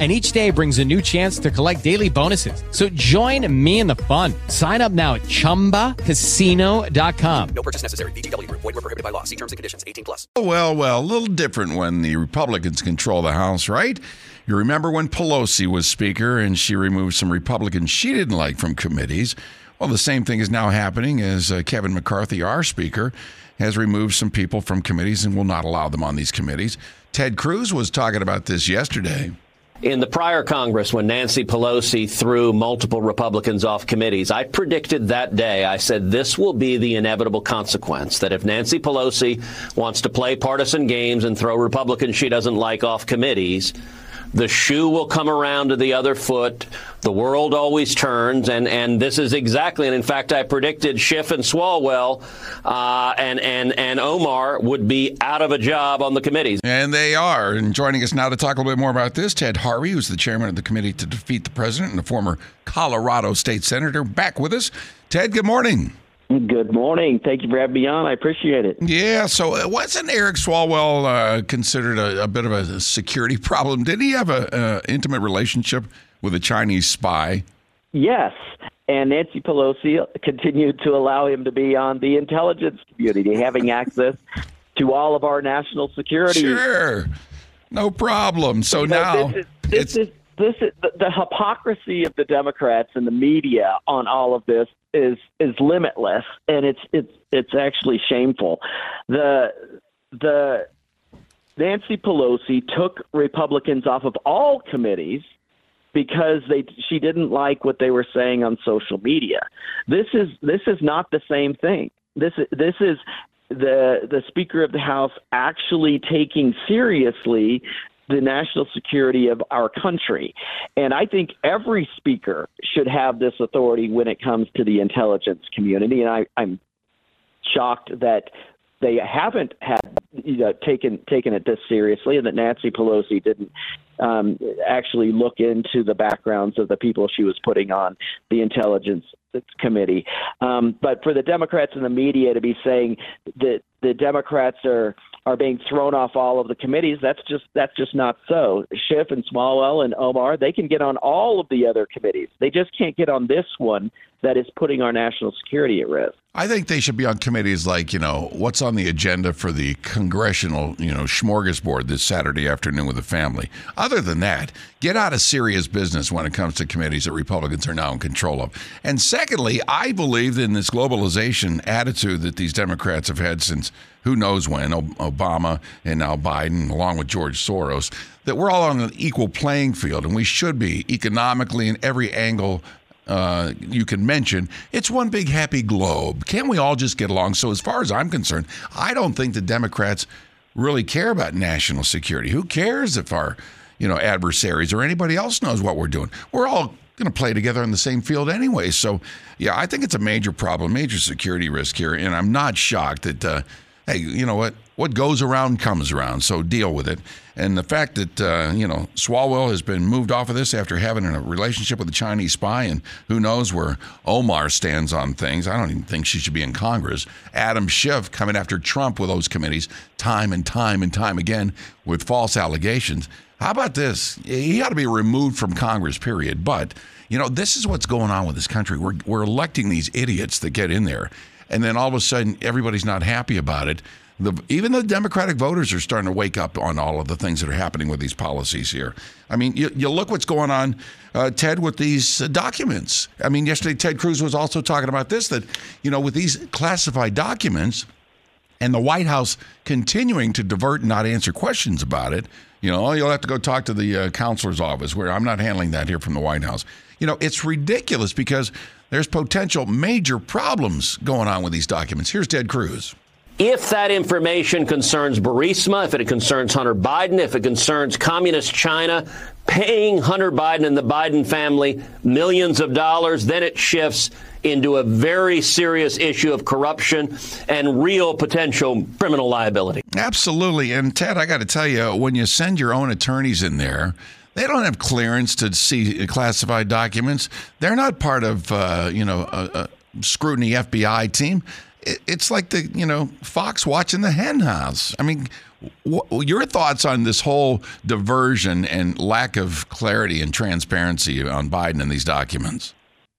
and each day brings a new chance to collect daily bonuses. So join me in the fun. Sign up now at ChumbaCasino.com. No purchase necessary. VGW. Void were prohibited by law. See terms and conditions. 18 plus. Oh, Well, well, a little different when the Republicans control the House, right? You remember when Pelosi was Speaker and she removed some Republicans she didn't like from committees? Well, the same thing is now happening as uh, Kevin McCarthy, our Speaker, has removed some people from committees and will not allow them on these committees. Ted Cruz was talking about this yesterday. In the prior Congress, when Nancy Pelosi threw multiple Republicans off committees, I predicted that day, I said this will be the inevitable consequence that if Nancy Pelosi wants to play partisan games and throw Republicans she doesn't like off committees, the shoe will come around to the other foot. The world always turns, and, and this is exactly, and in fact, I predicted Schiff and Swalwell uh, and, and, and Omar would be out of a job on the committees. And they are. And joining us now to talk a little bit more about this, Ted Harvey, who's the chairman of the committee to defeat the president and a former Colorado state senator, back with us. Ted, good morning. Good morning. Thank you for having me on. I appreciate it. Yeah. So, uh, wasn't Eric Swalwell uh, considered a, a, bit of a security problem? Did he have an intimate relationship with a Chinese spy? Yes. And Nancy Pelosi continued to allow him to be on the intelligence community, having access to all of our national security. Sure. No problem. So now. This is, this is this is the, the hypocrisy of the Democrats and the media on all of this is is limitless, and it's it's it's actually shameful. The the Nancy Pelosi took Republicans off of all committees because they she didn't like what they were saying on social media. This is this is not the same thing. This this is the the Speaker of the House actually taking seriously the national security of our country. And I think every speaker should have this authority when it comes to the intelligence community. And I, I'm shocked that they haven't had you know, taken taken it this seriously, and that Nancy Pelosi didn't um, actually look into the backgrounds of the people she was putting on the intelligence committee. Um, but for the Democrats and the media to be saying that the Democrats are are being thrown off all of the committees. That's just that's just not so. Schiff and Swalwell and Omar, they can get on all of the other committees. They just can't get on this one that is putting our national security at risk. I think they should be on committees like, you know, what's on the agenda for the congressional, you know, smorgasbord this Saturday afternoon with the family. Other than that, get out of serious business when it comes to committees that Republicans are now in control of. And secondly, I believe in this globalization attitude that these Democrats have had since who knows when, Obama and now Biden, along with George Soros, that we're all on an equal playing field and we should be economically in every angle uh, you can mention. It's one big happy globe. Can't we all just get along? So, as far as I'm concerned, I don't think the Democrats really care about national security. Who cares if our you know adversaries or anybody else knows what we're doing? We're all going to play together on the same field anyway. So, yeah, I think it's a major problem, major security risk here, and I'm not shocked that. Uh, hey, you know what? What goes around comes around, so deal with it. And the fact that, uh, you know, Swalwell has been moved off of this after having a relationship with a Chinese spy, and who knows where Omar stands on things. I don't even think she should be in Congress. Adam Schiff coming after Trump with those committees time and time and time again with false allegations. How about this? He ought to be removed from Congress, period. But, you know, this is what's going on with this country. We're, we're electing these idiots that get in there and then all of a sudden everybody's not happy about it. The, even the Democratic voters are starting to wake up on all of the things that are happening with these policies here. I mean, you, you look what's going on, uh, Ted, with these uh, documents. I mean, yesterday Ted Cruz was also talking about this that, you know, with these classified documents and the White House continuing to divert and not answer questions about it, you know, you'll have to go talk to the uh, counselor's office where I'm not handling that here from the White House. You know, it's ridiculous because there's potential major problems going on with these documents. Here's Ted Cruz. If that information concerns Burisma, if it concerns Hunter Biden, if it concerns communist China, paying Hunter Biden and the Biden family millions of dollars. Then it shifts into a very serious issue of corruption and real potential criminal liability. Absolutely. And Ted, I got to tell you, when you send your own attorneys in there, they don't have clearance to see classified documents. They're not part of, uh, you know, a, a scrutiny FBI team. It's like the, you know, Fox watching the hen house. I mean, your thoughts on this whole diversion and lack of clarity and transparency on Biden and these documents?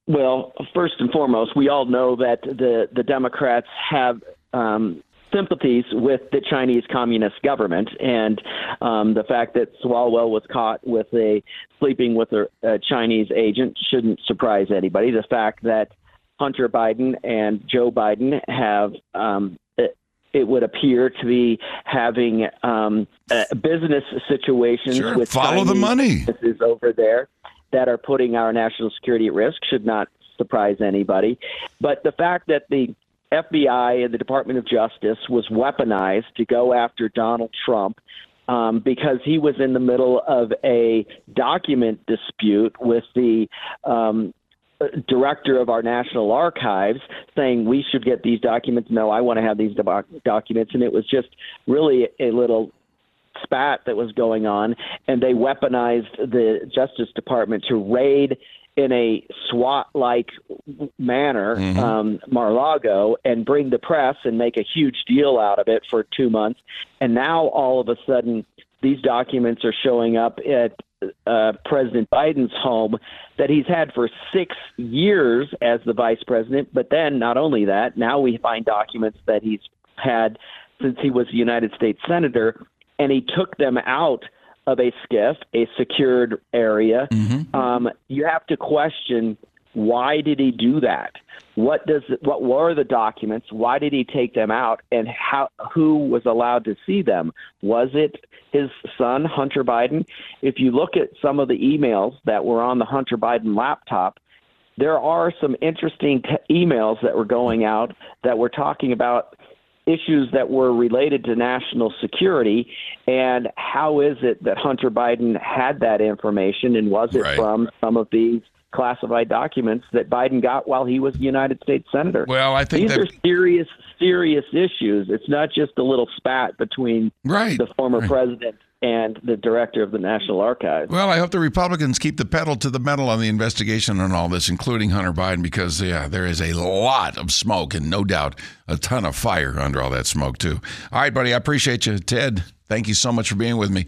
Well, first and foremost, we all know that the the Democrats have um, sympathies with the Chinese Communist government, and um, the fact that Swalwell was caught with a sleeping with a, a Chinese agent shouldn't surprise anybody. The fact that Hunter Biden and Joe Biden have um, it would appear to be having um, uh, business situations sure. with follow Chinese the money businesses over there that are putting our national security at risk should not surprise anybody. But the fact that the FBI and the Department of Justice was weaponized to go after Donald Trump um, because he was in the middle of a document dispute with the um, director of our national archives saying we should get these documents. No, I want to have these doc- documents. And it was just really a little spat that was going on. And they weaponized the Justice Department to raid in a SWAT like manner mm-hmm. um, Mar-Lago and bring the press and make a huge deal out of it for two months. And now all of a sudden, these documents are showing up at uh, President Biden's home that he's had for six years as the vice president. But then, not only that, now we find documents that he's had since he was a United States senator, and he took them out of a SCIF, a secured area. Mm-hmm. Um, you have to question why did he do that? What does what were the documents? Why did he take them out? And how who was allowed to see them? Was it his son Hunter Biden? If you look at some of the emails that were on the Hunter Biden laptop, there are some interesting t- emails that were going out that were talking about issues that were related to national security and how is it that Hunter Biden had that information and was it right. from some of these classified documents that Biden got while he was a United States senator. Well, I think these that... are serious, serious issues. It's not just a little spat between right. the former right. president and the director of the National Archives. Well, I hope the Republicans keep the pedal to the metal on the investigation on all this, including Hunter Biden, because yeah, there is a lot of smoke and no doubt a ton of fire under all that smoke too. All right, buddy, I appreciate you, Ted. Thank you so much for being with me.